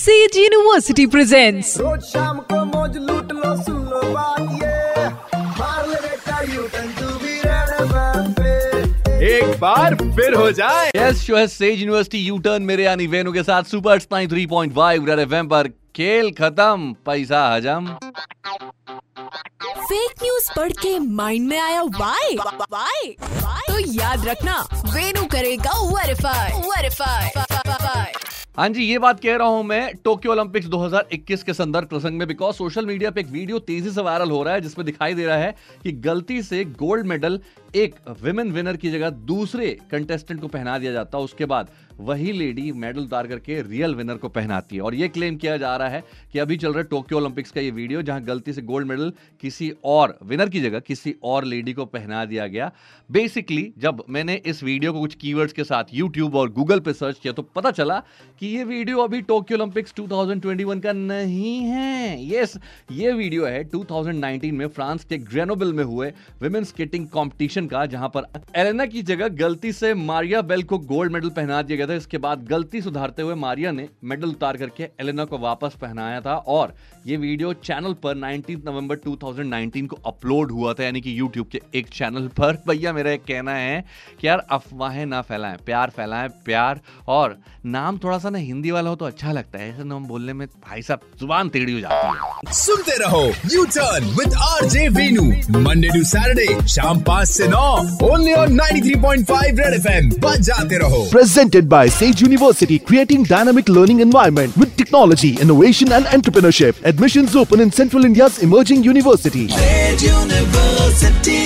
Says university presents रोज शाम को मौज लूट लो सुन लो बात ये। मार ले बेटा बी एक बार फिर हो जाए। यस शो है सेज यूनिवर्सिटी यू टर्न मेरे यानी वेनु के साथ super spine three point five red FM पर खेल खत्म पैसा हजम। फेक न्यूज़ पढ़ के माइंड में आया वाई वाई तो याद रखना वेनु करेगा वेरीफाई वेरीफाई हाँ जी, ये बात कह रहा हूँ मैं, टोक्यो ओलंपिक्स 2021 के संदर्भ प्रसंग में बिकॉज़ सोशल मीडिया पे एक वीडियो तेज़ी से वायरल हो रहा है, जिसमें दिखाई दे रहा है कि गलती से गोल्ड मेडल एक विमेन विनर की जगह दूसरे कंटेस्टेंट को पहना दिया जाता है, उसके बाद वही लेडी मेडल उतार करके रियल विनर को पहनाती है। और ये क्लेम किया जा रहा है कि अभी चल रहा है टोक्यो ओलंपिक्स का ये वीडियो, जहाँ गलती से गोल्ड मेडल किसी और विनर की जगह किसी और लेडी को पहना दिया गया। बेसिकली जब मैंने इस वीडियो को कुछ कीवर्ड्स के साथ यूट्यूब और गूगल पे सर्च किया तो पता चला कि ये वीडियो अभी टोक्यो ओलंपिक्स 2021 का नहीं है। यस ये वीडियो है 2019 में फ्रांस के ग्रेनोबिल में हुए विमेन स्केटिंग कंपटीशन का, जहाँ पर एलेना की जगह गलती से मारिया बेल को गोल्ड मेडल पहना दिया गया था। इसके बाद गलती सुधारते हुए मारिया ने मेडल उतार करके एलेना को वापस पहनाया था और ये वीडियो चैनल पर 19 नवंबर 2019 को अपलोड हुआ था, यानी कि यूट्यूब के एक चैनल पर। भैया, मेरा कहना है कि यार अफवाहें ना फैलाएँ, प्यार फैलाएँ, प्यार और नाम थोड़ा सा हिंदी वाला हो तो अच्छा लगता है ऐसे नाम बोलने में भाई साहब ज़ुबान टेढ़ी हो जाती है सुनते रहो U turn with R J Venu Monday to Saturday शाम पाँच से नौ ओनली ऑन 93.5 रेड एफएम बजाते रहो presented by Sage University, creating dynamic learning environment with technology, innovation and entrepreneurship. Admissions open in Central India's emerging university. University